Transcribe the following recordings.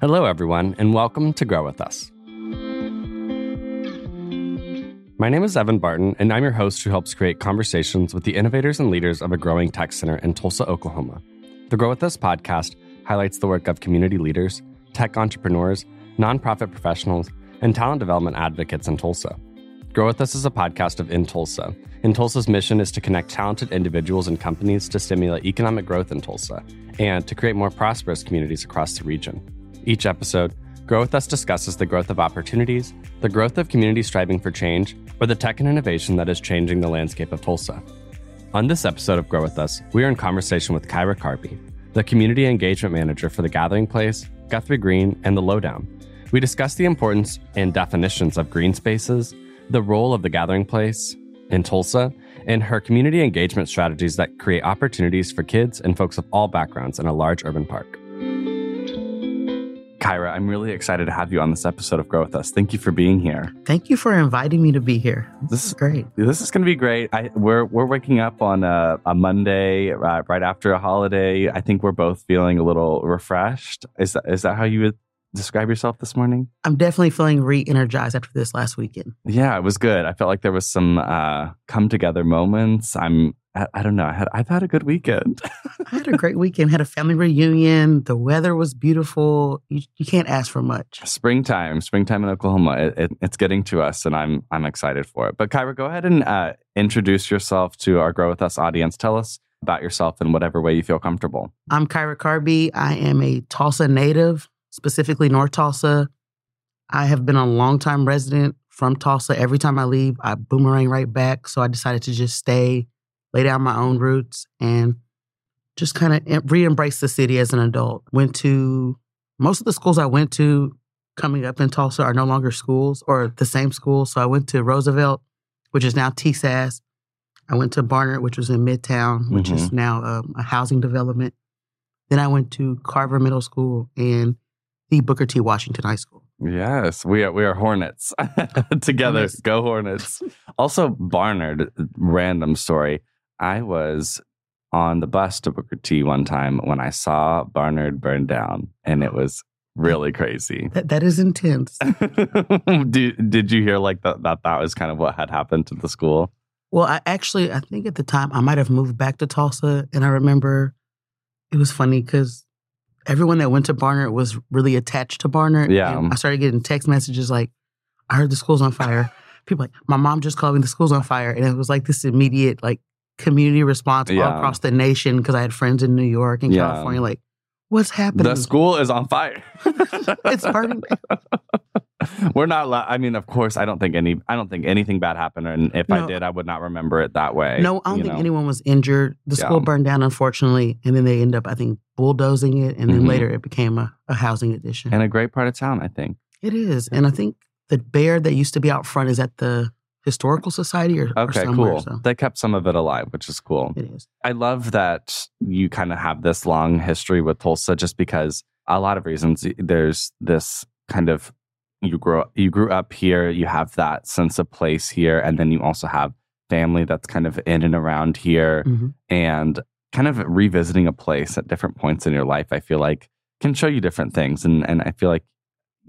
Hello, everyone, and welcome to Grow With Us. My name is Evan Barton, and I'm your host who helps create conversations with the innovators and leaders of a growing tech center in Tulsa, Oklahoma. The Grow With Us podcast highlights the work of community leaders, tech entrepreneurs, nonprofit professionals, and talent development advocates in Tulsa. Grow With Us is a podcast of In Tulsa. In Tulsa's mission is to connect talented individuals and companies to stimulate economic growth in Tulsa and to create more prosperous communities across the region. Each episode, Grow With Us discusses the growth of opportunities, the growth of communities striving for change, or the tech and innovation that is changing the landscape of Tulsa. On this episode of Grow With Us, we are in conversation with Kyra Carby, the Community Engagement Manager for The Gathering Place, Guthrie Green, and The Lowdown. We discuss the importance and definitions of green spaces, the role of The Gathering Place in Tulsa, and her community engagement strategies that create opportunities for kids and folks of all backgrounds in a large urban park. Kyra, I'm really excited to have you on this episode of Grow With Us. Thank you for being here. Thank you for inviting me to be here. This is great. This is going to be great. I, we're we're waking up on a, a Monday uh, right after a holiday. I think we're both feeling a little refreshed. Is that is that how you would describe yourself this morning? I'm definitely feeling re-energized after this last weekend. Yeah, it was good. I felt like there was some uh, come together moments. I'm I, I don't know. I had I've had a good weekend. I had a great weekend. Had a family reunion. The weather was beautiful. You, you can't ask for much. Springtime, springtime in Oklahoma. It, it, it's getting to us, and I'm I'm excited for it. But Kyra, go ahead and uh, introduce yourself to our Grow with Us audience. Tell us about yourself in whatever way you feel comfortable. I'm Kyra Carby. I am a Tulsa native, specifically North Tulsa. I have been a longtime resident from Tulsa. Every time I leave, I boomerang right back. So I decided to just stay lay down my own roots and just kind of re embrace the city as an adult. Went to most of the schools I went to coming up in Tulsa are no longer schools or the same schools. So I went to Roosevelt, which is now TSAS. I went to Barnard, which was in Midtown, which mm-hmm. is now um, a housing development. Then I went to Carver Middle School and the Booker T. Washington High School. Yes, we are we are Hornets together. Go Hornets. Also, Barnard. Random story. I was on the bus to Booker T one time when I saw Barnard burn down, and it was really crazy. That, that is intense. did, did you hear like that, that that was kind of what had happened to the school? Well, I actually, I think at the time I might have moved back to Tulsa, and I remember it was funny because everyone that went to Barnard was really attached to Barnard. Yeah, I started getting text messages like, "I heard the school's on fire." People like, "My mom just called me the school's on fire," and it was like this immediate like community response yeah. all across the nation because I had friends in New York and yeah. California. Like, what's happening? The school is on fire. it's burning. We're not. I mean, of course, I don't think any. I don't think anything bad happened, and if no. I did, I would not remember it that way. No, I don't think know? anyone was injured. The school yeah. burned down, unfortunately, and then they end up, I think, bulldozing it, and then mm-hmm. later it became a, a housing addition and a great part of town. I think it is, and I think the bear that used to be out front is at the historical society or, okay, or cool. So. They kept some of it alive, which is cool. It is. I love that you kind of have this long history with Tulsa, just because a lot of reasons. There's this kind of you grow you grew up here, you have that sense of place here, and then you also have family that's kind of in and around here, mm-hmm. and kind of revisiting a place at different points in your life. I feel like can show you different things, and and I feel like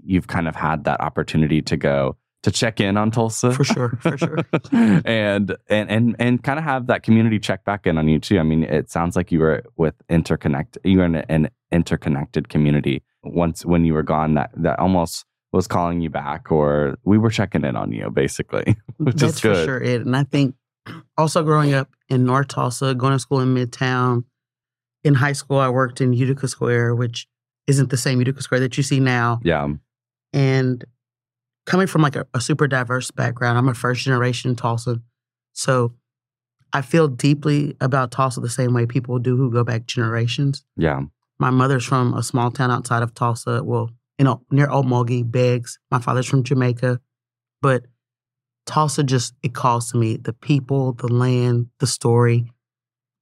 you've kind of had that opportunity to go to check in on Tulsa. For sure, for sure. and and and and kind of have that community check back in on you too. I mean, it sounds like you were with interconnect you were in an interconnected community once when you were gone that that almost was calling you back or we were checking in on you basically, which That's is good. for sure it. And I think also growing up in North Tulsa, going to school in Midtown, in high school I worked in Utica Square, which isn't the same Utica Square that you see now. Yeah. And coming from like a, a super diverse background, I'm a first generation Tulsa. So I feel deeply about Tulsa the same way people do who go back generations. Yeah. My mother's from a small town outside of Tulsa, well, you know, near Okmulgee, Beggs. My father's from Jamaica. But Tulsa just it calls to me the people, the land, the story.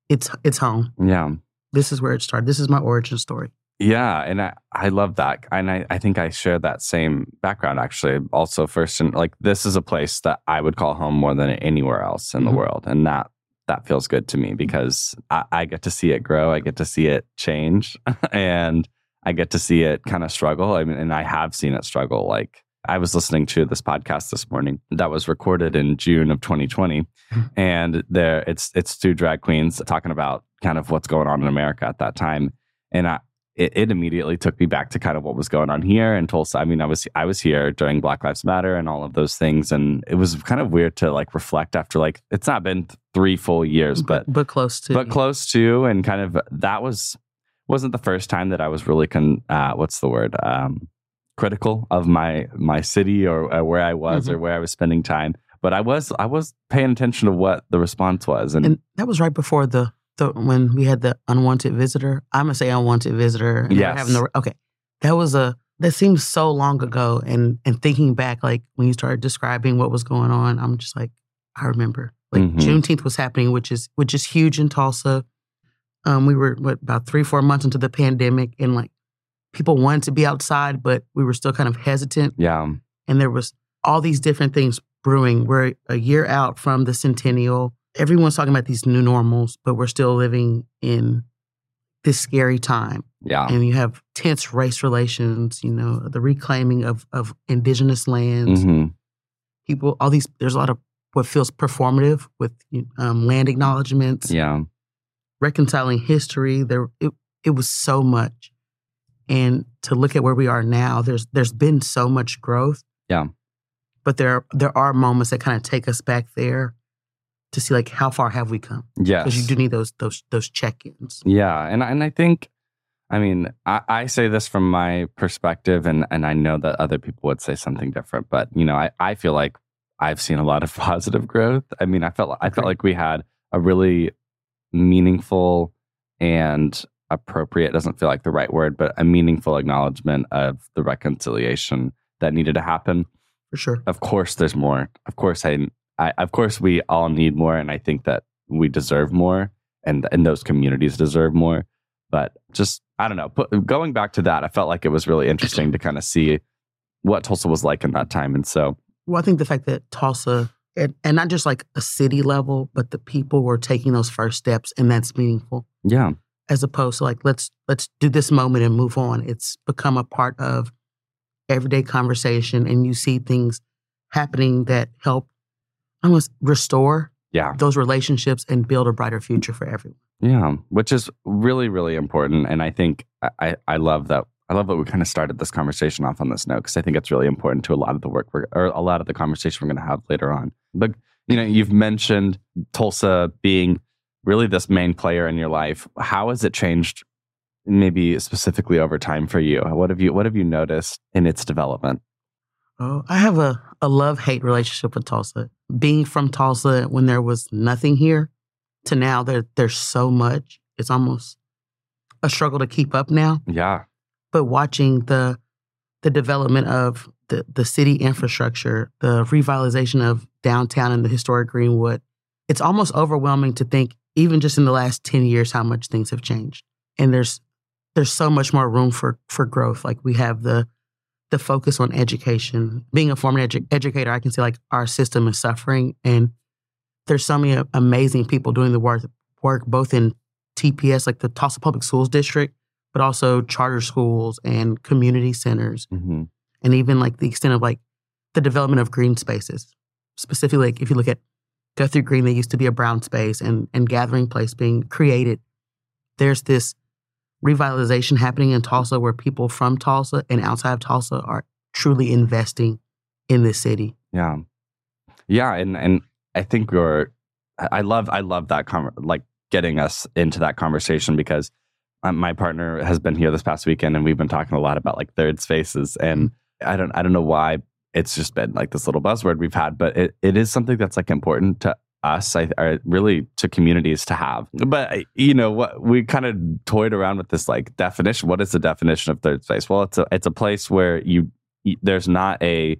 It's it's home. Yeah. This is where it started. This is my origin story. Yeah, and I, I love that. And I, I think I share that same background actually. Also, first and like this is a place that I would call home more than anywhere else in mm-hmm. the world. And that that feels good to me because I, I, get to see it grow. I get to see it change. and I get to see it kind of struggle. I mean, and I have seen it struggle. Like I was listening to this podcast this morning that was recorded in June of 2020, and there it's it's two drag queens talking about kind of what's going on in America at that time, and I. It, it immediately took me back to kind of what was going on here in Tulsa. I mean, I was I was here during Black Lives Matter and all of those things, and it was kind of weird to like reflect after like it's not been three full years, but but close to but close to, and kind of that was wasn't the first time that I was really con uh, what's the word um, critical of my my city or, or where I was Mhm. or where I was spending time. But I was I was paying attention to what the response was, and, and that was right before the the when we had the unwanted visitor. I'm gonna say unwanted visitor. and Yes. Having the, okay, that was a that seems so long ago. And and thinking back, like when you started describing what was going on, I'm just like, I remember. Like Mhm. Juneteenth was happening, which is which is huge in Tulsa. Um, we were what about three four months into the pandemic, and like people wanted to be outside, but we were still kind of hesitant yeah, and there was all these different things brewing. We're a year out from the centennial. Everyone's talking about these new normals, but we're still living in this scary time. yeah, And you have tense race relations, you know, the reclaiming of of indigenous lands. hmm People, all these. There's a lot of what feels performative with um, land acknowledgments, yeah, reconciling history. There, it it was so much, and to look at where we are now, there's there's been so much growth. Yeah. but there there are moments that kind of take us back there to see like how far have we come yes, because you do need those those those check ins. Yeah, and and I think, I mean, I, I say this from my perspective, and and I know that other people would say something different, but you know, I I feel like I've seen a lot of positive growth. I mean, I felt I felt like we had a really meaningful and appropriate doesn't feel like the right word, but a meaningful acknowledgement of the reconciliation that needed to happen For sure. of course there's more of course I, I of course we all need more and i think that we deserve more and and those communities deserve more but just i don't know but going back to that i felt like it was really interesting to kind of see what tulsa was like in that time and so Well, I think the fact that Tulsa and, and not just like a city level, but the people were taking those first steps, and that's meaningful. yeah As opposed to like let's let's do this moment and move on. It's become a part of everyday conversation, and you see things happening that help almost restore yeah. those relationships and build a brighter future for everyone. yeah which is really really important and i think i i I love that i love that we kind of started this conversation off on this note because i think it's really important to a lot of the work we're, or a lot of the conversation we're going to have later on. But you know you've mentioned tulsa being really this main player in your life. How has it changed maybe specifically over time for you? What have you what have you noticed in its development Oh, I have a, a love hate relationship with Tulsa. Being from Tulsa when there was nothing here to now there there's so much. It's almost a struggle to keep up now. yeah But watching the the development of the, the city infrastructure, the revitalization of downtown and the historic Greenwood, it's almost overwhelming to think, even just in the last 10 years, how much things have changed. And there's there's so much more room for for growth. Like we have the the focus on education. Being a former edu- educator, I can see like our system is suffering, and there's so many amazing people doing the work work both in TPS, like the Tulsa Public Schools District, but also charter schools and community centers, hmm and even like the extent of like the development of green spaces. Specifically, like if you look at Guthrie Green, they used to be a brown space and and Gathering Place being created. There's this revitalization happening in Tulsa where people from Tulsa and outside of Tulsa are truly investing in this city. Yeah, yeah, and and I think you're. I love I love that con- like getting us into that conversation because um, my partner has been here this past weekend and we've been talking a lot about like third spaces and I don't I don't know why it's just been like this little buzzword we've had, but it, it is something that's like important to us, I really to communities to have. But you know what we kind of toyed around with this like definition. What is the definition of third space? Well, it's a it's a place where you there's not a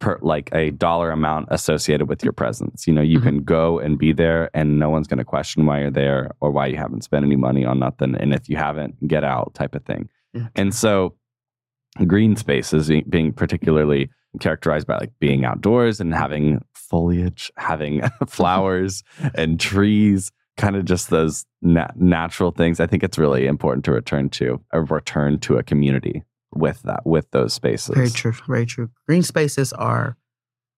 per like a dollar amount associated with your presence. You know, you Mhm. can go and be there and no one's going to question why you're there or why you haven't spent any money on nothing and if you haven't, get out type of thing. Yeah. And so green spaces be- being particularly characterized by like being outdoors and having foliage, having flowers and trees kind of just those na- natural things. I think it's really important to return to a return to a community with that with those spaces. Very true. Very true. Green spaces are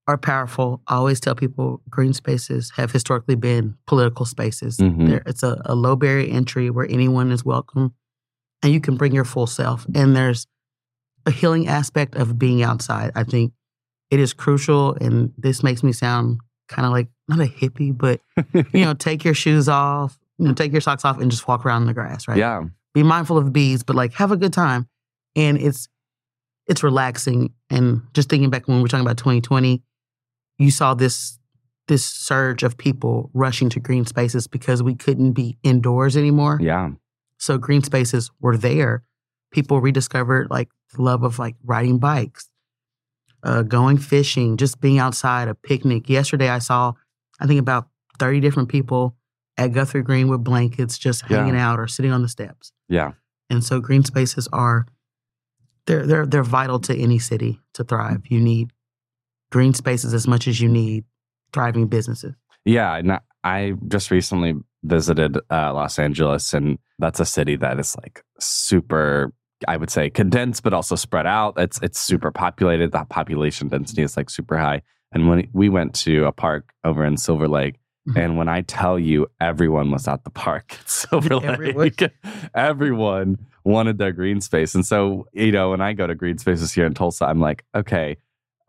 are powerful. I always tell people green spaces have historically been political spaces. Mhm. It's a, a low barrier entry where anyone is welcome and you can bring your full self. And there's a healing aspect of being outside. I think it is crucial. And this makes me sound kind of like not a hippie, but you know, take your shoes off, you know, take your socks off and just walk around in the grass, right? Yeah. be mindful of bees, but like have a good time. And it's it's relaxing. And just thinking back when we were talking about 2020, you saw this this surge of people rushing to green spaces because we couldn't be indoors anymore. Yeah. So green spaces were there. People rediscovered like the love of like riding bikes, uh, going fishing, just being outside, a picnic. Yesterday I saw, I think about 30 different people at Guthrie Green with blankets just Yeah. hanging out or sitting on the steps. Yeah. And so green spaces are they're they're they're vital to any city to thrive. You need green spaces as much as you need thriving businesses. Yeah, and I- I just recently visited uh, Los Angeles, and that's a city that is like super. I would say condensed, but also spread out. It's it's super populated. The population density is like super high. And when we went to a park over in Silver Lake, Mhm. and when I tell you everyone was at the park at Silver Everyone. Lake, everyone wanted their green space. And so, you know, when I go to green spaces here in Tulsa, I'm like, okay,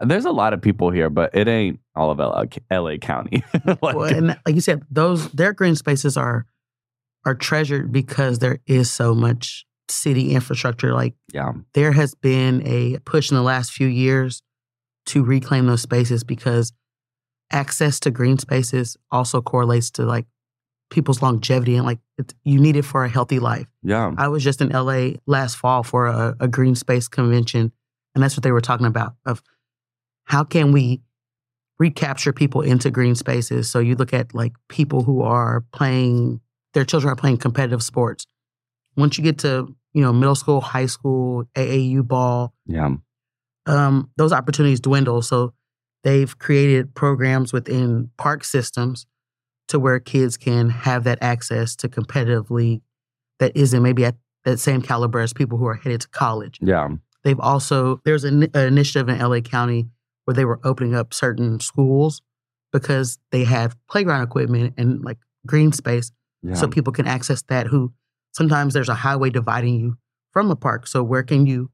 there's a lot of people here, but it ain't all of LA, LA County. like, well, and like you said, those their green spaces are are treasured because there is so much city infrastructure. Like yeah, there has been a push in the last few years to reclaim those spaces because access to green spaces also correlates to like people's longevity and like it's, you need it for a healthy life. yeah, I was just in LA last fall for a, a green space convention, and that's what they were talking about of how can we recapture people into green spaces. So you look at like people who are playing, their children are playing competitive sports. Once you get to you know middle school, high school, AAU ball, yeah, um, those opportunities dwindle. So they've created programs within park systems to where kids can have that access to competitive league that isn't maybe at that same caliber as people who are headed to college. yeah, They've also there's an, an initiative in LA County where they were opening up certain schools because they have playground equipment and like green space yeah. so people can access that who sometimes there's a highway dividing you from a park so where can you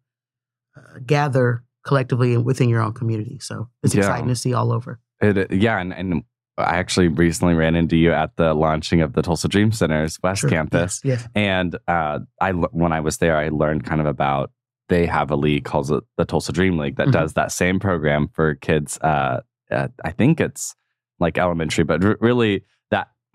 uh, gather collectively and within your own community so it's Yeah. exciting to see all over It, yeah, and, and I actually recently ran into you at the launching of the Tulsa Dream Center's West Sure. Campus, yes, yes. and uh, I when I was there, I learned kind of about they have a league called the, the Tulsa Dream League that Mhm. does that same program for kids. Uh, uh, I think it's like elementary, but r- really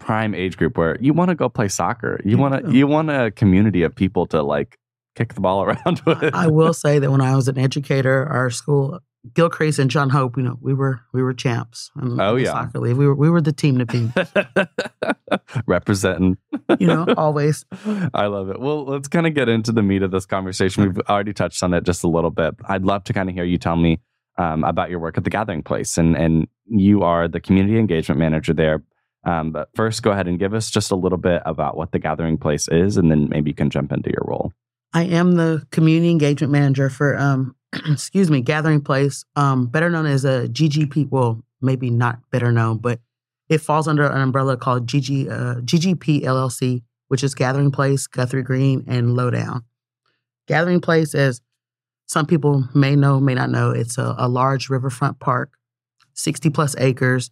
prime age group where you want to go play soccer, you want to you want a community of people to like kick the ball around with. I will say that when I was an educator, our school, Gilcrease and John Hope, you know, we were we were champs. in- Oh, in yeah. soccer league. We were we were the team to beat. Representing. You know, always. I love it. Well, let's kind of get into the meat of this conversation. We've already touched on it just a little bit. I'd love to kind of hear you tell me um, about your work at the Gathering Place, and and you are the community engagement manager there. Um, but first, go ahead and give us just a little bit about what the Gathering Place is, and then maybe you can jump into your role. I am the community engagement manager for um excuse me, Gathering Place, um, better known as a GGP. Well, maybe not better known, but it falls under an umbrella called GG uh, GGP LLC, which is Gathering Place, Guthrie Green, and Lowdown. Gathering Place, as some people may know, may not know, it's a, a large riverfront park, 60 plus acres,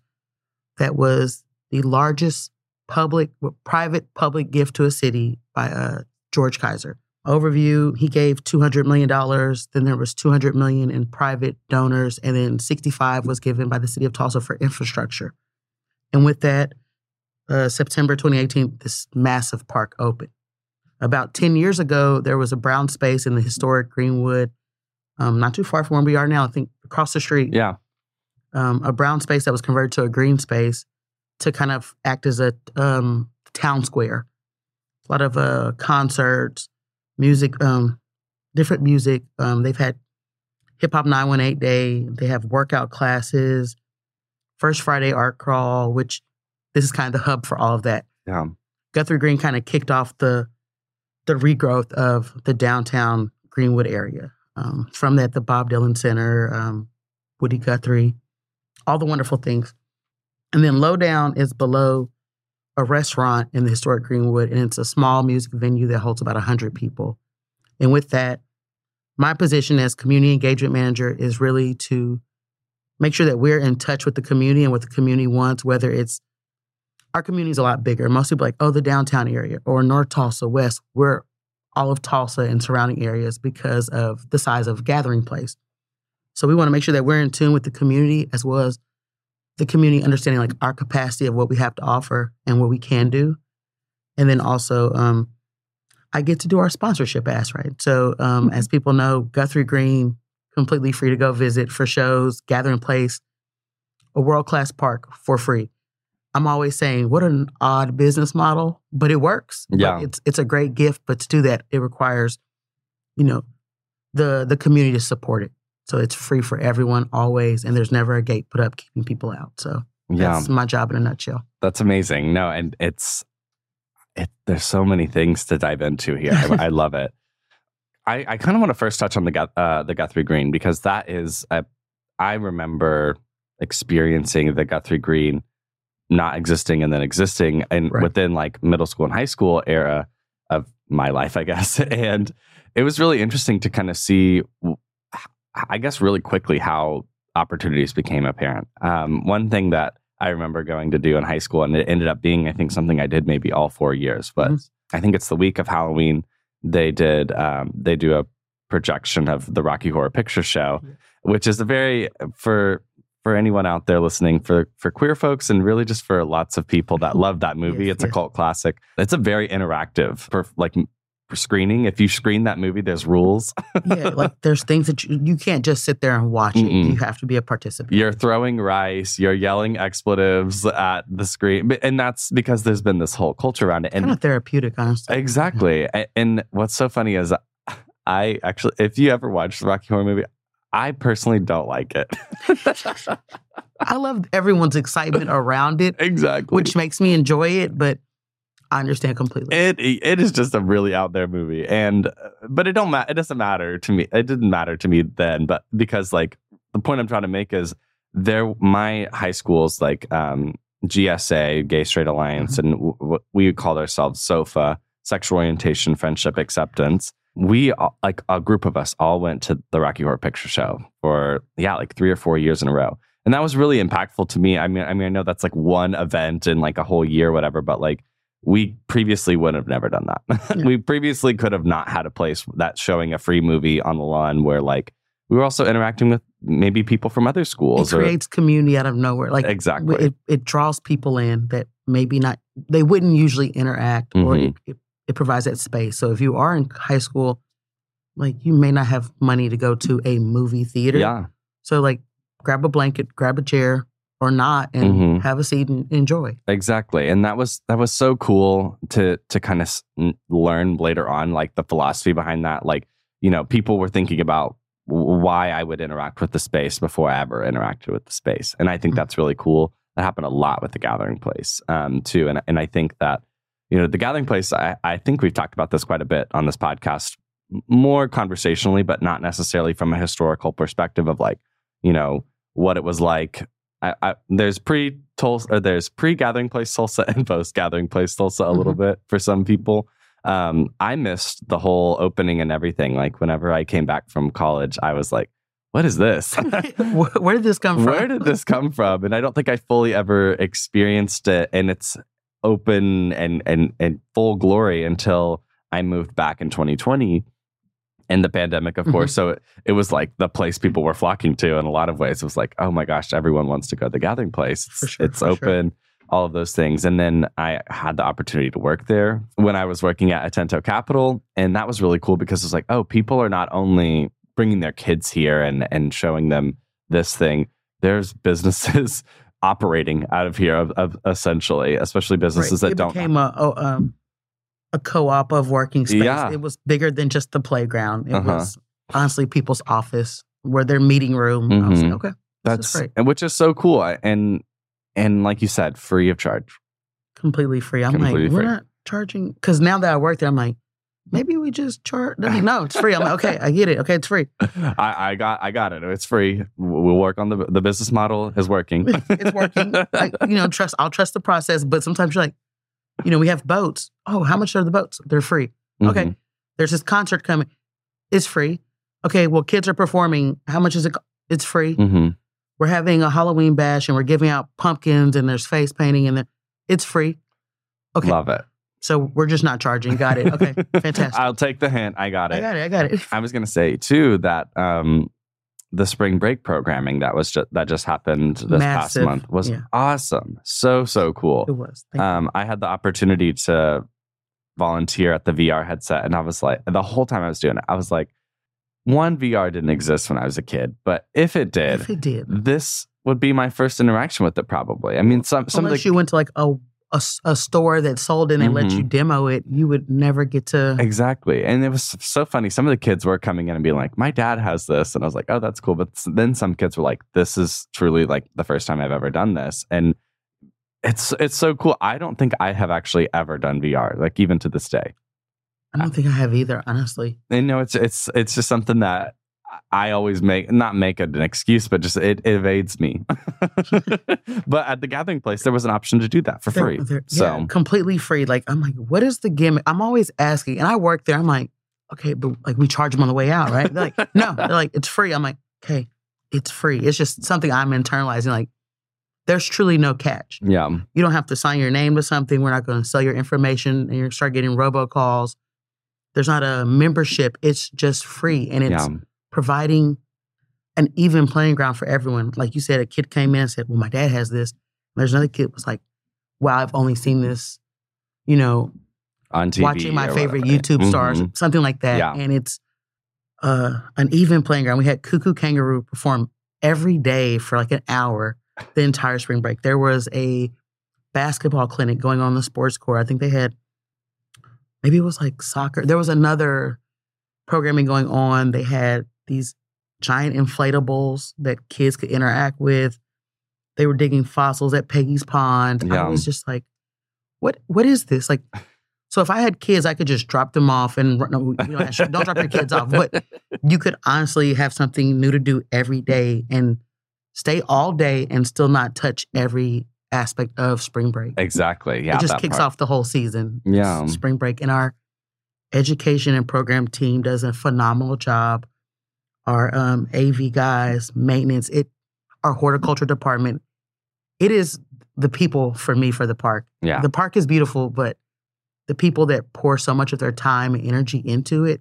that was the largest public, private public gift to a city by uh, George Kaiser. Overview he gave 200 million dollars then there was 200 million in private donors and then 65 was given by the city of tulsa for infrastructure. And with that uh, september 2018 this massive park opened. About 10 years ago there was a brown space in the historic greenwood um, not too far from where we are now i think across the street. Yeah, um, a brown space that was converted to a green space to kind of act as a um, town square. A lot of uh, concerts, music, um, different music. Um, they've had Hip Hop 918 Day. They have workout classes, First Friday Art Crawl, which this is kind of the hub for all of that. Yeah. Guthrie Green kind of kicked off the the regrowth of the downtown Greenwood area. Um, from that, the Bob Dylan Center, um, Woody Guthrie, all the wonderful things. And then Lowdown is below a restaurant in the historic Greenwood, and it's a small music venue that holds about 100 people. And with that, my position as community engagement manager is really to make sure that we're in touch with the community and what the community wants, whether it's our community is a lot bigger. Most people like, oh, the downtown area or North Tulsa, West. We're all of Tulsa and surrounding areas because of the size of gathering place. So we want to make sure that we're in tune with the community as well as the community understanding like our capacity of what we have to offer and what we can do. And then also, um, I get to do our sponsorship ask, right? So um, mm-hmm. as people know, Guthrie Green, completely free to go visit for shows, gathering place, a world class park for free. I'm always saying, what an odd business model, but it works. Yeah. But it's it's a great gift, but to do that, it requires, you know, the the community to support it. So it's free for everyone always, and there's never a gate put up keeping people out. So yeah. that's my job in a nutshell. That's amazing. No, and it's it, there's so many things to dive into here. I, I love it. I, I kind of want to first touch on the uh, the Guthrie Green because that is a, I remember experiencing the Guthrie Green not existing and then existing and right. within like middle school and high school era of my life, I guess. And it was really interesting to kind of see, I guess, really quickly how opportunities became apparent. Um, one thing that I remember going to do in high school, and it ended up being, I think, something I did maybe all four years, but mm-hmm. I think it's the week of Halloween. They did, um, they do a projection of the Rocky Horror Picture Show, which is a very, for for anyone out there listening, for for queer folks, and really just for lots of people that love that movie. Yes, it's yes. a cult classic. It's a very interactive, for like screening. If you screen that movie, there's rules. yeah, like there's things that you, you can't just sit there and watch Mm-mm. it. You have to be a participant. You're throwing rice. You're yelling expletives at the screen, and that's because there's been this whole culture around it. And kind of therapeutic, honestly. Exactly. And what's so funny is, I actually, if you ever watched the Rocky Horror movie, I personally don't like it. I love everyone's excitement around it. Exactly. Which makes me enjoy it, but I understand completely. It it is just a really out there movie, and but it don't matter. It doesn't matter to me. It didn't matter to me then, but because like the point I'm trying to make is there. My high school's like um, GSA, Gay Straight Alliance, mm-hmm. and w- we called ourselves SOFA, Sexual Orientation, Friendship, Acceptance we like a group of us all went to the Rocky Horror Picture Show for yeah, like three or four years in a row, and that was really impactful to me. I mean, I mean, I know that's like one event in like a whole year, whatever, but like we previously would have never done that. Yeah. we previously could have not had a place that's showing a free movie on the lawn where like we were also interacting with maybe people from other schools. It creates or, community out of nowhere. Like exactly, it, it draws people in that maybe not they wouldn't usually interact, mm-hmm. or it, it it provides that space. So if you are in high school, like you may not have money to go to a movie theater. Yeah. So like grab a blanket, grab a chair or not and mm-hmm. have a seat and enjoy. Exactly. And that was that was so cool to to kind of learn later on like the philosophy behind that like you know people were thinking about why I would interact with the space before I ever interacted with the space. And I think mm-hmm. that's really cool. That happened a lot with the gathering place um, too. And and I think that you know, the gathering place, I, I think we've talked about this quite a bit on this podcast, more conversationally, but not necessarily from a historical perspective of like, you know, what it was like. I, I, there's pre Tulsa, or there's pre gathering place Tulsa and post gathering place Tulsa a mm-hmm. little bit for some people. Um, I missed the whole opening and everything. Like whenever I came back from college, I was like, what is this? Where did this come from? Where did this come from? And I don't think I fully ever experienced it. in it's open and and and full glory until I moved back in 2020 and the pandemic, of mm-hmm. course. So it, it, was like the place people were flocking to in a lot of ways. It was like, oh my gosh, everyone wants to go to the gathering place. It's, sure, it's open, sure. all of those things. And then I had the opportunity to work there when I was working at Atento Capital. And that was really cool because it's like, oh, people are not only bringing their kids here and, and showing them this thing, there's businesses operating out of here, of, of essentially, especially businesses right. that it don't. became a, a, um, a co-op of working space. Yeah. It was bigger than just the playground. It uh-huh. was honestly people's office, where their meeting room. Mm-hmm. I was like, mm-hmm. okay, that's great, and which is so cool. And and like you said, free of charge. completely free. I'm Completely like, we're not charging because now that I work there, I'm like, maybe we just charge. No, it's free. I'm like, okay, I get it. Okay, it's free. I, I got I got it. It's free. We'll work on the the business model is working. it's working. Like, you know, trust. I'll trust the process. But sometimes you're like, you know, we have boats. Oh, how much are the boats? They're free. Okay. Mhm. There's this concert coming. It's free. Okay. Well, kids are performing. How much is it? It's free. Mhm. We're having a Halloween bash and we're giving out pumpkins and there's face painting and it's free. Okay. Love it. So we're just not charging. Got it. Okay. Fantastic. I'll take the hint. I got it. I got it. I got it. I was going to say too that um, the spring break programming that was just that just happened this past month was Yeah. awesome. So so cool. It was. Thank you. Um, I had the opportunity to volunteer at the VR headset, and I was like, the whole time I was doing it, I was like, one VR didn't exist when I was a kid, but if it did, if it did. this would be my first interaction with it. Probably. I mean, some some Unless of the you went to like a, a, a store that sold it and they let Mm-hmm. you demo it, you would never get to. Exactly. And it was so funny. Some of the kids were coming in and being like, my dad has this. And I was like, oh, that's cool. But then some kids were like, this is truly like the first time I've ever done this. And it's it's so cool. I don't think I have actually ever done VR, like even to this day. I don't think I have either, honestly. And no, it's it's it's just something that I always make not make it an excuse, but just it, evades me. but at the gathering place, there was an option to do that for They're- free. they're- so yeah, completely free. Like I'm like, what is the gimmick? I'm always asking, and I work there. I'm like, okay, but like we charge them on the way out, right? They're like, no, they're like, it's free. I'm like, okay, it's free. It's just something I'm internalizing. Like, there's truly no catch. yeah, You don't have to sign your name to something. We're not going to sell your information, and you start getting robocalls. There's not a membership. It's just free, and it's yeah, providing an even playing ground for everyone. Like you said, a kid came in and said, Well, my dad has this. And there's another kid was like, Wow, I've only seen this, you know, on TV. watching my favorite whatever. YouTube stars, Mhm. something like that. Yeah. And it's uh, an even playing ground. We had Koo Koo Kanga Roo perform every day for like an hour the entire spring break. There was a basketball clinic going on the sports court. I think they had maybe it was like soccer. There was another programming going on. They had these giant inflatables that kids could interact with. They were digging fossils at Peggy's Pond. I was just like, what what is this? Like so if I had kids, I could just drop them off and run- no, you know, don't drop your kids off. But you could honestly have something new to do every day and stay all day and still not touch every aspect of spring break. Exactly. Yeah. it just kicks part. off the whole season. Yeah. spring break, and our education and program team does a phenomenal job. Our um, AV guys, maintenance, it, our horticulture department, it is the people for me for the park. Yeah. The park is beautiful, but the people that pour so much of their time and energy into it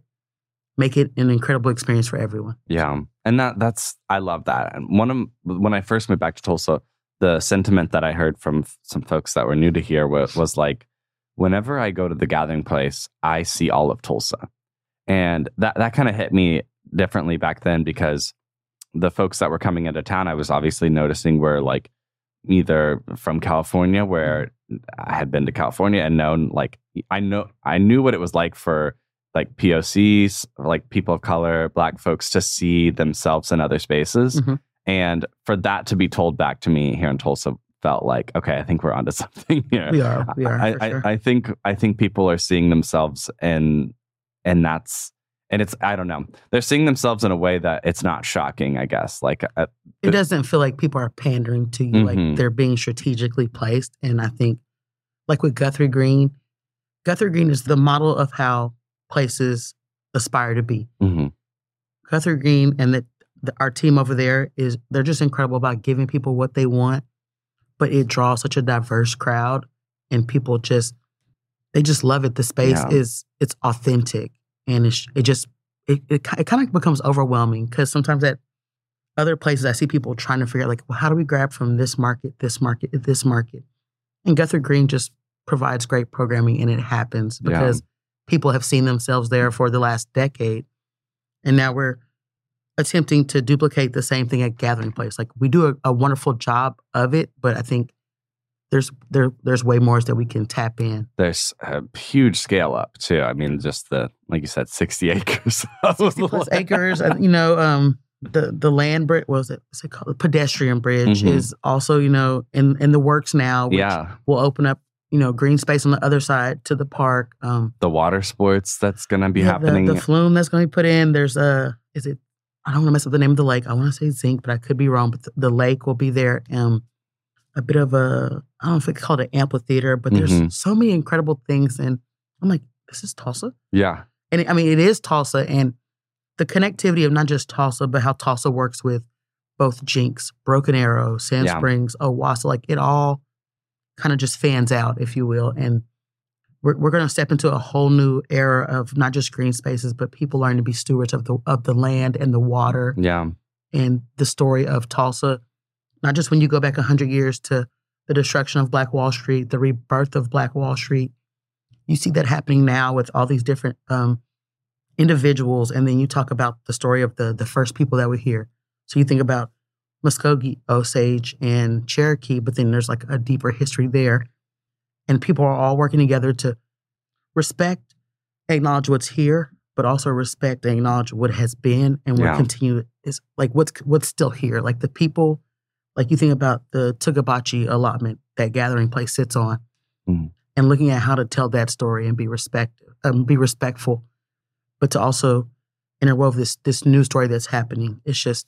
make it an incredible experience for everyone. Yeah, and that that's I love that. And one of when I first moved back to Tulsa, the sentiment that I heard from some folks that were new to here was, was like, whenever I go to the gathering place, I see all of Tulsa, and that that kind of hit me differently back then because the folks that were coming into town, I was obviously noticing were like either from California, where I had been to California and known like I know I knew what it was like for like POCs, like people of color, black folks to see themselves in other spaces. Mhm. And for that to be told back to me here in Tulsa felt like, okay, I think we're onto something here. We are, we are I, sure. I think I think people are seeing themselves and and that's and it's I don't know. They're seeing themselves in a way that it's not shocking, I guess. Like uh, it doesn't feel like people are pandering to you, Mhm. like they're being strategically placed. And I think, like with Guthrie Green, Guthrie Green is the model of how places aspire to be. mhm, Guthrie Green and the, the, our team over there is they're just incredible about giving people what they want, but it draws such a diverse crowd, and people just they just love it. The space Yeah. is it's authentic, and it's, it just it it, it kind of becomes overwhelming because sometimes at other places I see people trying to figure out like, well, how do we grab from this market, this market, this market, and Guthrie Green just provides great programming, and it happens Yeah. because people have seen themselves there for the last decade. And now we're attempting to duplicate the same thing at Gathering Place. Like we do a, a wonderful job of it, but I think there's there there's way more that we can tap in. there's a huge scale up too. I mean, just the like you said, sixty acres. 60 plus acres, you know, um the the land bridge what was it? What's it called? The pedestrian bridge Mhm. is also, you know, in in the works now, which Yeah, will open up you know, green space on the other side to the park. Um, the water sports that's going to be yeah, the- happening. The, flume that's going to be put in. There's a, is it, I don't want to mess up the name of the lake. I want to say Zink, but I could be wrong. But the, the lake will be there. Um, a bit of a, I don't know if it's called an amphitheater, but there's Mhm. so many incredible things. And I'm like, this is Tulsa? yeah. And I mean, it is Tulsa and the connectivity of not just Tulsa, but how Tulsa works with both Jenks, Broken Arrow, Sand Yeah. Springs, Owasso, like it all kind of just fans out, if you will. And we're, we're going to step into a whole new era of not just green spaces, but people learning to be stewards of the of the land and the water Yeah. and the story of Tulsa. Not just when you go back hundred years to the destruction of Black Wall Street, the rebirth of Black Wall Street. You see that happening now with all these different um, individuals, and then you talk about the story of the the first people that were here. So you think about Muskogee, Osage, and Cherokee, but then there's like a deeper history there, and people are all working together to respect, acknowledge what's here, but also respect and acknowledge what has been and what Yeah. continue is like what's what's still here. Like the people, like you think about the Tugabachi allotment that gathering place sits on, Mhm. and looking at how to tell that story and be respect, um, be respectful, but to also interwove this this new story that's happening. It's just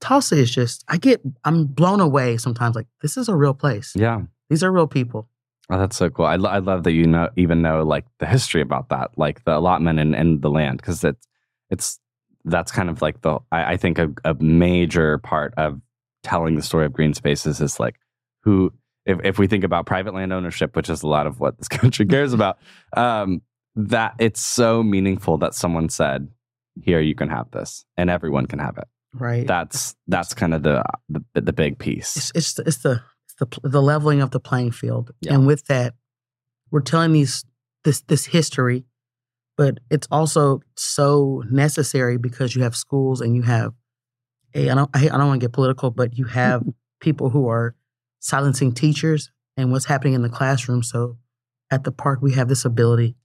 Tulsa is just I get I'm blown away sometimes. Like this is a real place. Yeah. These are real people. Oh, that's so cool. I, lo- I love that you know even know like the history about that, like the allotment and, and the land, because it's it's that's kind of like the I, I think a, a major part of telling the story of green spaces is like who if if we think about private land ownership, which is a lot of what this country cares about, um, that it's so meaningful that someone said, "Here, you can have this, and everyone can have it." Right. That's that's kind of the the, the big piece. it's it's the, it's the it's the the leveling of the playing field, Yeah. and with that, we're telling these this this history, but it's also so necessary because you have schools and you have I don't I, I don't want to get political, but you have people who are silencing teachers and what's happening in the classroom. So at the park, we have this ability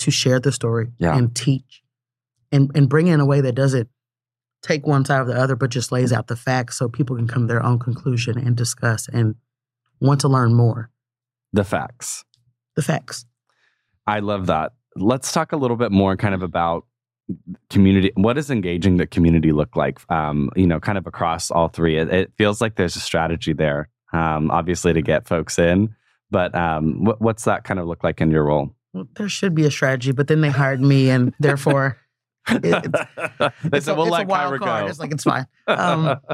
to share the story Yeah. and teach, and and bring it in a way that doesn't take one side or the other, but just lays out the facts so people can come to their own conclusion and discuss and want to learn more. the facts. The facts. I love that. Let's talk a little bit more kind of about community. What does engaging the community look like? Um, you know, kind of across all three. It, it feels like there's a strategy there, um, obviously to get folks in. But um, what, what's that kind of look like in your role? Well, there should be a strategy, but then they hired me, and therefore It- they it's said, a, "We'll it's a wild Kyra card. go." It's like it's fine. Um,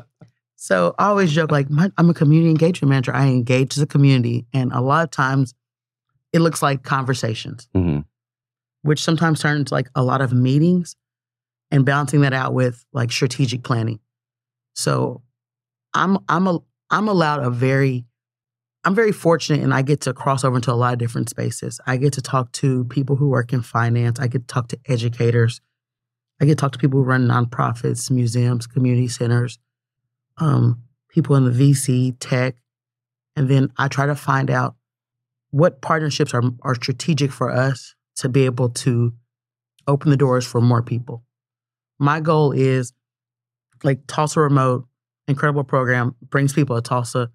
So I always joke like my, I'm a community engagement manager. I engage the community, and a lot of times it looks like conversations, Mhm. Which sometimes turn into like a lot of meetings, and balancing that out with like strategic planning. So I'm I'm a I'm allowed a very I'm very fortunate, and I get to cross over into a lot of different spaces. I get to talk to people who work in finance. I get to talk to educators. I get to talk to people who run nonprofits, museums, community centers um, people in the VC, tech, and then I try to find out what partnerships are are strategic for us to be able to open the doors for more people. My goal is like Tulsa Remote, incredible program, brings people to Tulsa.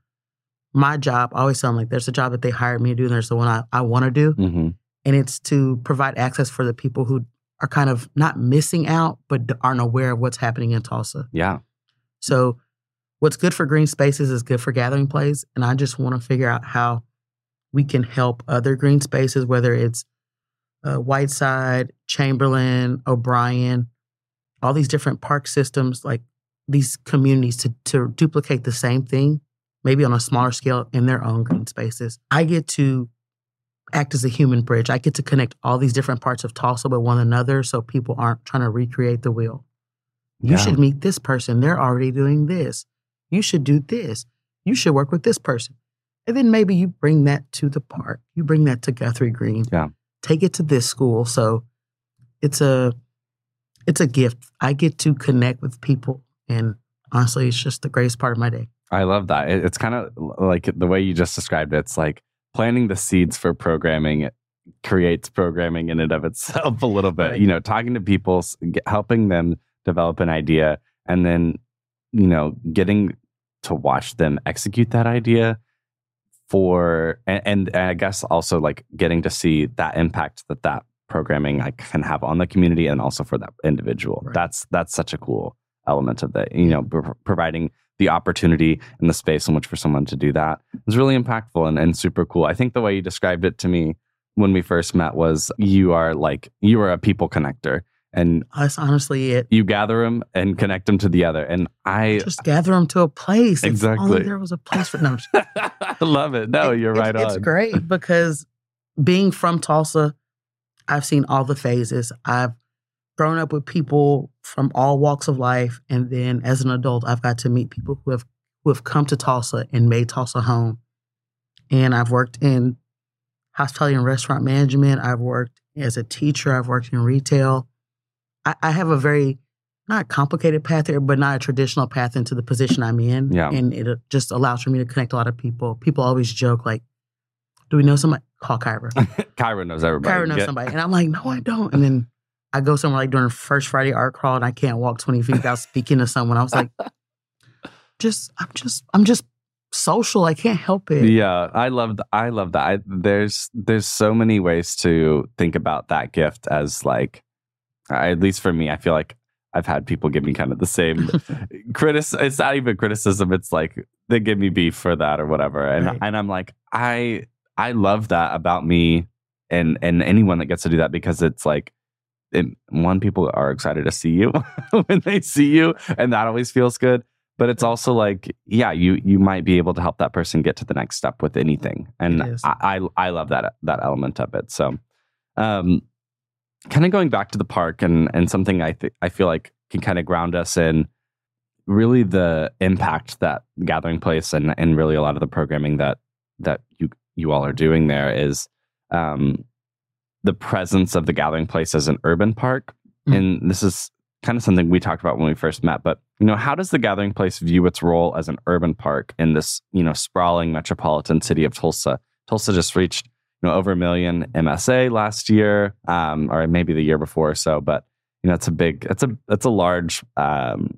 My job, I always tell them like there's a job that they hired me to do, and there's the one I, I want to do. Mhm. And it's to provide access for the people who are kind of not missing out, but aren't aware of what's happening in Tulsa. Yeah. So, what's good for green spaces is good for gathering place. And I just want to figure out how we can help other green spaces, whether it's uh, Whiteside, Chamberlain, O'Brien, all these different park systems, like these communities to, to duplicate the same thing, maybe on a smaller scale in their own green spaces. I get to act as a human bridge. I get to connect all these different parts of Tulsa with one another so people aren't trying to recreate the wheel. You Yeah. should meet this person. They're already doing this. You should do this. You should work with this person. And then maybe you bring that to the park. You bring that to Guthrie Green. Yeah. Take it to this school. So it's a it's a gift. I get to connect with people and honestly it's just the greatest part of my day. I love that. It's kind of like the way you just described it. It's like planting the seeds for programming creates programming in and of itself a little bit. You know, talking to people, helping them develop an idea, and then you know, getting to watch them execute that idea for and, and I guess also like getting to see that impact that that programming like can have on the community and also for that individual. Right. That's that's such a cool element of that. You know, pro- providing the opportunity and the space in which for someone to do that is really impactful and, and super cool. I think the way you described it to me when we first met was you are like you are a people connector and That's honestly it. you gather them and connect them to the other. And I Just gather them to a place. If Exactly. only there was a place for them. I love it. No, you're right it's, on. It's great because being from Tulsa, I've seen all the phases. I've grown up with people from all walks of life, and then as an adult, I've got to meet people who have who have come to Tulsa and made Tulsa home. And I've worked in hospitality and restaurant management. I've worked as a teacher. I've worked in retail. I, I have a very not complicated path here, but not a traditional path into the position I'm in. Yeah. And it uh, just allows for me to connect a lot of people. People always joke like, "Do we know somebody?" Call Kyra. Kyra knows everybody. Kyra knows Get- somebody, and I'm like, "No, I don't." And then I go somewhere like during First Friday art crawl, and I can't walk 20 feet without speaking to someone. I was like, "Just, I'm just, I'm just social. I can't help it." Yeah, I love th- I love that. I, there's there's so many ways to think about that gift as like at least for me, I feel like I've had people give me kind of the same critic. It's not even criticism. It's like they give me beef for that or whatever, and Right. and I'm like I I love that about me and and anyone that gets to do that because it's like. It, one, people are excited to see you when they see you, and that always feels good but it's also like yeah you you might be able to help that person get to the next step with anything and I, I i love that that element of it so um kind of going back to the park and and something i th- i feel like can kind of ground us in really the impact that gathering place and and really a lot of the programming that that you you all are doing there is um the presence of the gathering place as an urban park Mm. and this is kind of something we talked about when we first met but you know how does the gathering place view its role as an urban park in this you know sprawling metropolitan city of tulsa tulsa just reached you know over a million msa last year um, or maybe the year before or so but you know it's a big it's a it's a large um,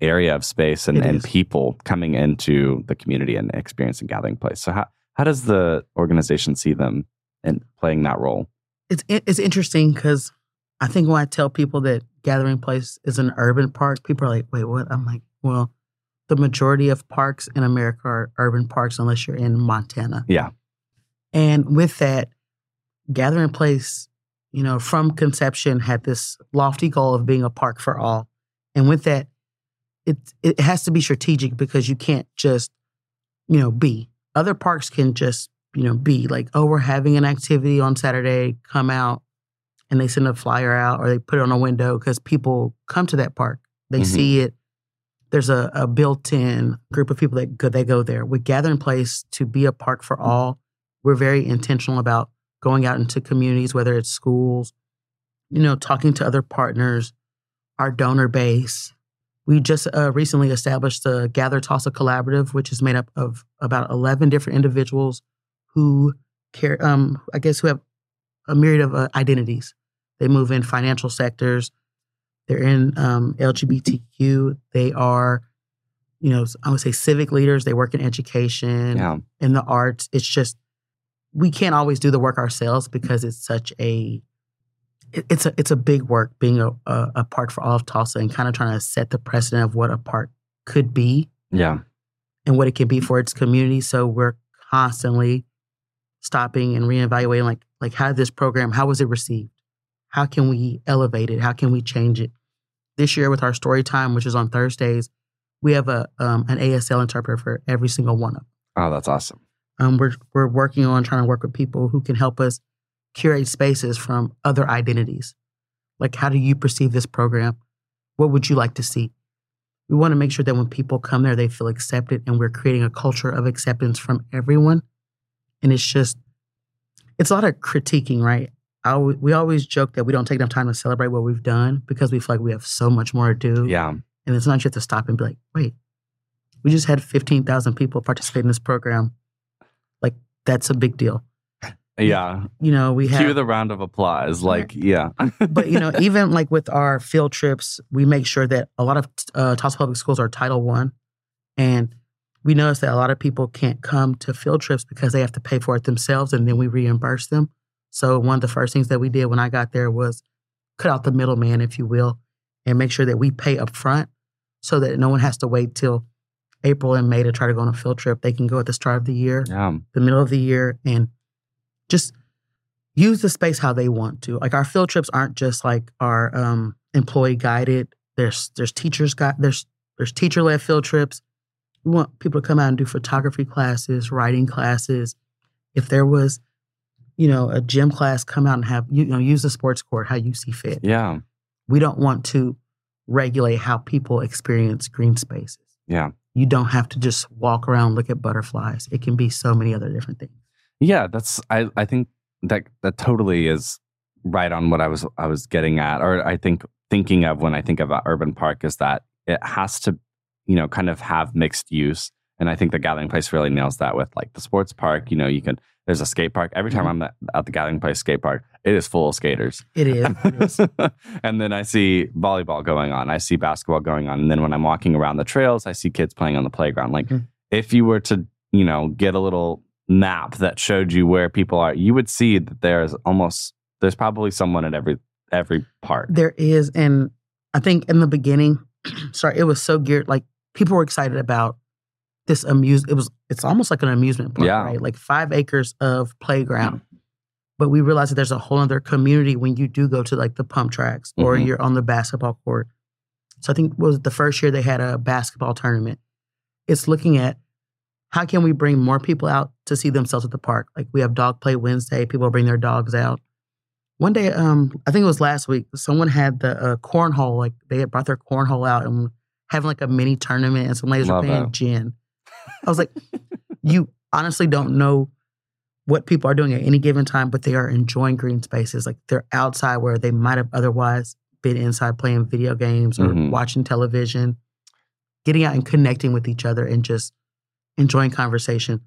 area of space and, and people coming into the community and experiencing gathering place so how, how does the organization see them in playing that role it's it's interesting because I think when I tell people that Gathering Place is an urban park, people are like, "Wait, what?" I'm like, "Well, the majority of parks in America are urban parks, unless you're in Montana." Yeah. And with that, Gathering Place, you know, from conception had this lofty goal of being a park for all, and with that, it it has to be strategic because you can't just, you know, be. Other parks can just you know, be like, oh, we're having an activity on Saturday, come out, and they send a flyer out or they put it on a window because people come to that park. They Mhm. see it. There's a, a built-in group of people that go, they go there. With Gathering Place to be a park for all, we're very intentional about going out into communities, whether it's schools, you know, talking to other partners, our donor base. We just uh, recently established the Gather Tulsa Collaborative, which is made up of about 11 different individuals who care, um, I guess, who have a myriad of uh, identities. They move in financial sectors. They're in um, LGBTQ. They are, you know, I would say civic leaders. They work in education, yeah in the arts. It's just we can't always do the work ourselves because it's such a it- it's a it's a big work being a, a, a park for all of Tulsa and kind of trying to set the precedent of what a park could be yeah and what it can be for its community. So we're constantly stopping and reevaluating like like how this program how was it received? How can we elevate it? How can we change it? This year with our story time, which is on Thursdays, we have a um, an ASL interpreter for every single one of them. oh that's awesome Um, we're we're working on trying to work with people who can help us curate spaces from other identities. Like, how do you perceive this program? What would you like to see? We want to make sure that when people come there, they feel accepted, and we're creating a culture of acceptance from everyone. And it's just, it's a lot of critiquing, right? I, we always joke that we don't take enough time to celebrate what we've done because we feel like we have so much more to do. yeah And it's not you have to stop and be like, wait, we just had 15,000 people participate in this program. That's a big deal. yeah You know, we have. cue the round of applause like yeah but you know, even like with our field trips, we make sure that a lot of uh, Tulsa Public Schools are Title One, and we notice that a lot of people can't come to field trips because they have to pay for it themselves and then we reimburse them. So one of the first things that we did when I got there was cut out the middleman, if you will, and make sure that we pay up front so that no one has to wait till April and May to try to go on a field trip. They can go at the start of the year, Yeah. the middle of the year, and just use the space how they want to. Like our field trips aren't just like our um, employee guided. There's there's teachers got there's there's teacher led field trips. We want people to come out and do photography classes, writing classes. If there was, you know, a gym class, come out and have you know use the sports court how you see fit. Yeah. We don't want to regulate how people experience green spaces. Yeah. You don't have to just walk around look at butterflies. It can be so many other different things. Yeah, that's I I think that that totally is right on what I was I was getting at or I think thinking of when I think about urban park is that it has to you know kind of have mixed use and I think the Gathering Place really nails that with like the sports park, you know, you can there's a skate park. Every time mm-hmm. I'm at, at the Gathering Place skate park, it is full of skaters. It is. It is. and then I see volleyball going on. I see basketball going on. And then when I'm walking around the trails, I see kids playing on the playground. Like Mhm. if you were to, you know, get a little map that showed you where people are, you would see that there's almost there's probably someone at every every part. There is, and I think in the beginning, sorry, it was so geared. Like people were excited about this amuse. It was. It's almost like an amusement park, Yeah. right? Like five acres of playground. But we realized that there's a whole other community when you do go to like the pump tracks or Mhm. you're on the basketball court. So I think it was the first year they had a basketball tournament. It's looking at how can we bring more people out to see themselves at the park. Like we have dog play Wednesday. People bring their dogs out. One day, um, I think it was last week, someone had the uh, cornhole. Like they had brought their cornhole out and having like a mini tournament, and some ladies Love were playing that. gin. I was like, you honestly don't know what people are doing at any given time, but they are enjoying green spaces. Like they're outside where they might have otherwise been inside playing video games or Mhm. watching television, getting out and connecting with each other and just enjoying conversation.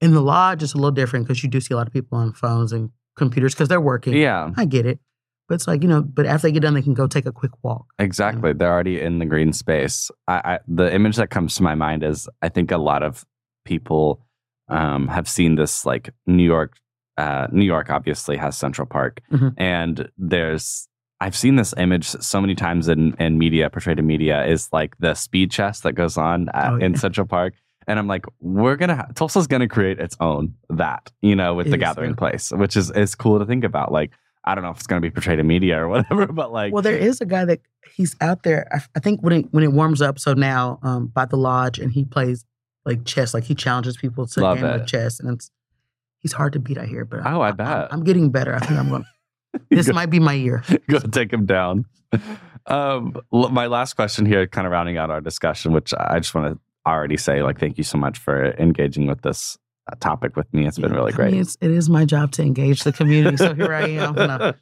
In the lodge, it's a little different because you do see a lot of people on phones and computers because they're working. Yeah, I get it. But it's like, you know, but after they get done, they can go take a quick walk. exactly. They're already in the green space. I, I the image that comes to my mind is I think a lot of people um, have seen this like New York. Uh, New York obviously has Central Park, Mhm. and there's I've seen this image so many times in, in media, portrayed in media, is like the speed chess that goes on at, Oh, in. Central Park. And I'm like, we're gonna ha- Tulsa's gonna create its own that, you know, with It the gathering yeah. place, which is is cool to think about. Like, I don't know if it's gonna be portrayed in media or whatever, but like, Well, there is a guy that he's out there. I, I think when it when it warms up, so now um, by the lodge, and he plays like chess. Like he challenges people to Love a game it. of chess, and it's he's hard to beat. I hear, but Oh, I I'm- bet. I'm, getting better. I think I'm going. This go, might be my year. go take him down. Um, l- my last question here, kind of rounding out our discussion, which I just want to already say, like, thank you so much for engaging with this uh, topic with me. It's been really I great. mean, it's, it is my job to engage the community. So here I am. No.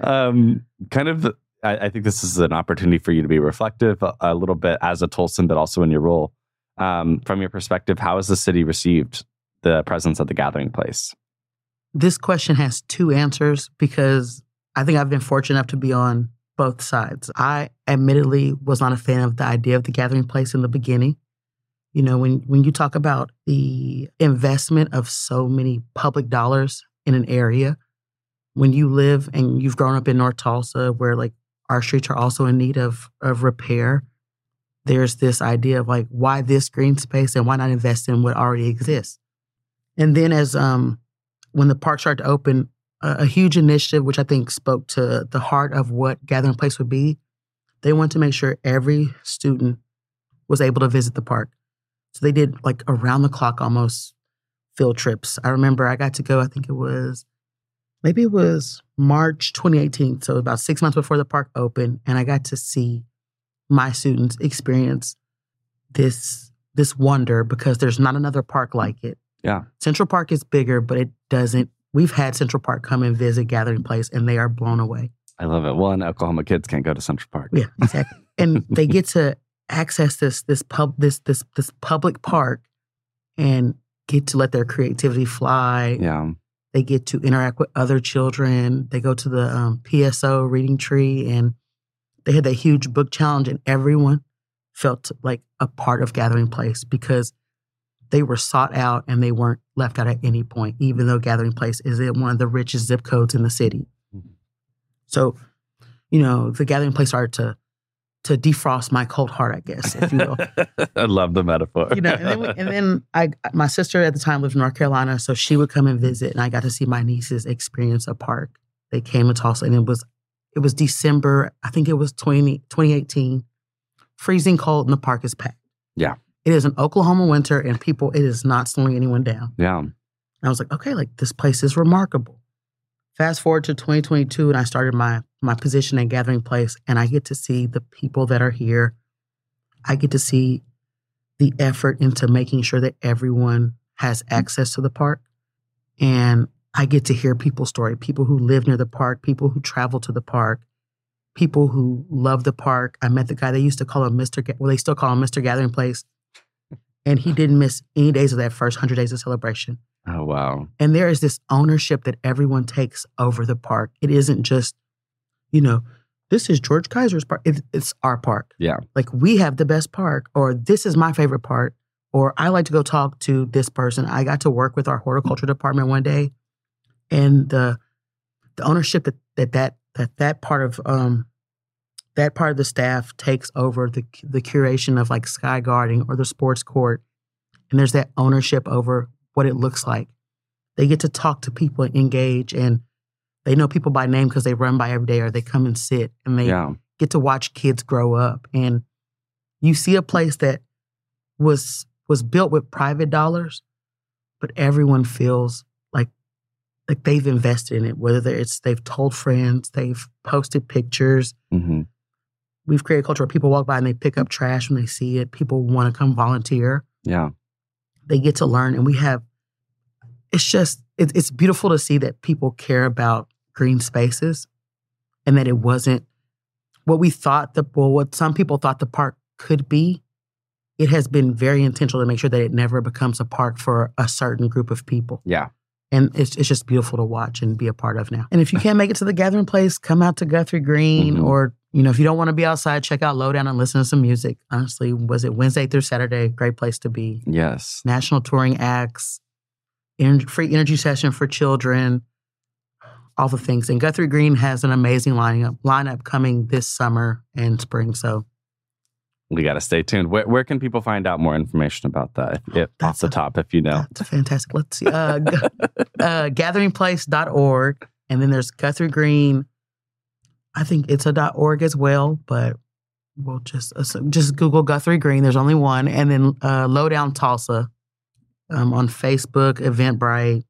um, kind of, I, I think this is an opportunity for you to be reflective a, a little bit as a Tulsan, but also in your role. Um, from your perspective, how has the city received the presence of the gathering place? This question has two answers because I think I've been fortunate enough to be on both sides. I admittedly was not a fan of the idea of the gathering place in the beginning. You know, when when you talk about the investment of so many public dollars in an area, when you live and you've grown up in North Tulsa where like our streets are also in need of of repair, there's this idea of like why this green space and why not invest in what already exists. And then as um when the park started to open, a, a huge initiative which I think spoke to the heart of what Gathering Place would be, they wanted to make sure every student was able to visit the park. So they did like around the clock almost field trips. I remember I got to go, I think it was maybe it was March 2018. So about six months before the park opened. And I got to see my students experience this this wonder because there's not another park like it. Yeah. Central Park is bigger, but it doesn't. We've had Central Park come and visit Gathering Place, and they are blown away. I love it. Well, and Oklahoma kids can't go to Central Park. Yeah, exactly. and they get to access this this pub this this this public park and get to let their creativity fly. Yeah. They get to interact with other children. They go to the um, PSO reading tree, and they had that huge book challenge, and everyone felt like a part of Gathering Place because they were sought out and they weren't left out at any point, even though Gathering Place is in one of the richest zip codes in the city. Mhm. So, you know, the Gathering Place started to to defrost my cold heart, I guess, if you will. I love the metaphor. you know, and then, we, and then I, my sister at the time lived in North Carolina, so she would come and visit, and I got to see my nieces experience a park. They came to Tulsa, and it was, it was December, I think it was 20, 2018, freezing cold, and the park is packed. Yeah. it is an Oklahoma winter, and people, it is not slowing anyone down. yeah. And I was like, okay, like this place is remarkable. Fast forward to 2022, and I started my my position at Gathering Place, and I get to see the people that are here. I get to see the effort into making sure that everyone has access to the park, and I get to hear people's story. People who live near the park, people who travel to the park, people who love the park. I met the guy they used to call him. Ga- Well, they still call him Mister Gathering Place, and he didn't miss any days of that first hundred days of celebration. Oh wow. And there is this ownership that everyone takes over the park. It isn't just, you know, this is George Kaiser's park. It, it's our park. Yeah. Like we have the best park, or this is my favorite part, or I like to go talk to this person. I got to work with our horticulture department one day, and the the ownership that that that that, that part of um that part of the staff takes over the the curation of like sky guarding or the sports court, and there's that ownership over what it looks like. They get to talk to people and engage, and they know people by name because they run by every day or they come and sit and they Yeah. get to watch kids grow up. And you see a place that was was built with private dollars, but everyone feels like they've invested in it. Whether it's they've told friends, they've posted pictures. hmm We've created a culture where people walk by and they pick up trash when they see it. People want to come volunteer Yeah. they get to learn and we have it's just it, it's beautiful to see that people care about green spaces and that it wasn't what we thought the well what some people thought the park could be it has been very intentional to make sure that it never becomes a park for a certain group of people Yeah. And it's, it's just beautiful to watch and be a part of now and if you can't make it to the gathering place come out to guthrie green Mhm. or you know if you don't want to be outside check out lowdown and listen to some music honestly was it wednesday through saturday great place to be Yes. national touring acts, free energy session for children, all the things. And Guthrie Green has an amazing lineup lineup coming this summer and spring. So We got to stay tuned. Where, where can people find out more information about that? If, off the a- top, if you know. that's fantastic. Let's see. Uh, g- uh, gatheringplace.org. And then there's Guthrie Green. I think it's a dot .org as well, but we'll just uh, so just Google Guthrie Green. There's only one. And then uh, Lowdown Tulsa um, on Facebook, Eventbrite.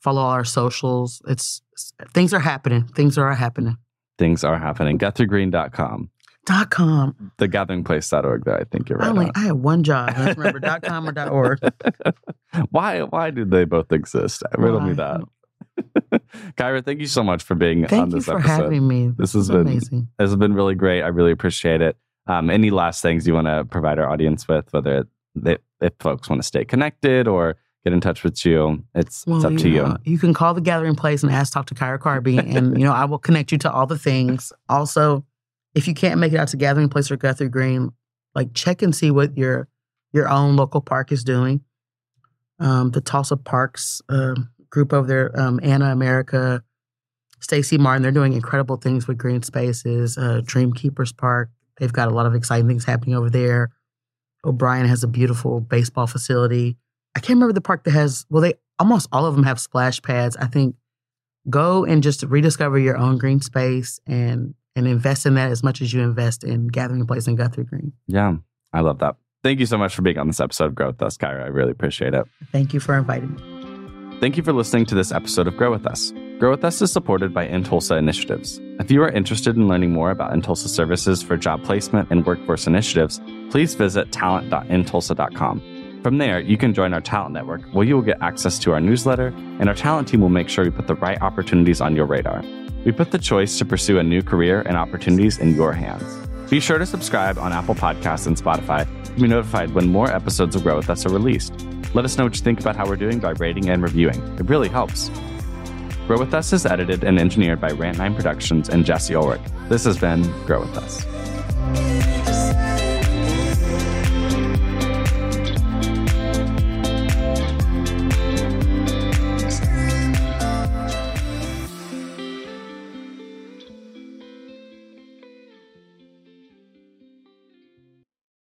Follow all our socials. It's things are happening. Things are happening. Things are happening. GuthrieGreen.com. Dot com. TheGatheringPlace.org, though. I think you're I right. only on. I had one job. I remember dot com or dot org. why why do they both exist? Riddle me that. Kyra, thank you so much for being on Thank you this for episode. having me. This has been- amazing. This has been really great. I really appreciate it. Um, any last things you want to provide our audience with, whether it, they, if folks want to stay connected or get in touch with you, it's, it's up to you. You can call the gathering place and ask talk to Kyra Carby, and you know I will connect you to all the things. Also, if you can't make it out to Gathering Place or Guthrie Green, like check and see what your your own local park is doing. Um, the Tulsa Parks um group over there, um, Anna America, Stacy Martin, they're doing incredible things with green spaces. Uh, Dream Keepers Park, they've got a lot of exciting things happening over there. O'Brien has a beautiful baseball facility. I can't remember the park that has, well, they almost all of them have splash pads. I think go and just rediscover your own green space and and invest in that as much as you invest in Gathering Place and Guthrie Green. Yeah, I love that. Thank you so much for being on this episode of Grow With Us, Kyra. I really appreciate it. Thank you for inviting me. Thank you for listening to this episode of Grow With Us. Grow With Us is supported by Intulsa Initiatives. If you are interested in learning more about Intulsa services for job placement and workforce initiatives, please visit talent.intulsa.com. From there, you can join our talent network where you will get access to our newsletter, and our talent team will make sure we put the right opportunities on your radar. We put the choice to pursue a new career and opportunities in your hands. Be sure to subscribe on Apple Podcasts and Spotify to be notified when more episodes of Grow With Us are released. Let us know what you think about how we're doing by rating and reviewing. It really helps. Grow With Us is edited and engineered by Rant9 Productions and Jesse Ulrich. This has been Grow With Us.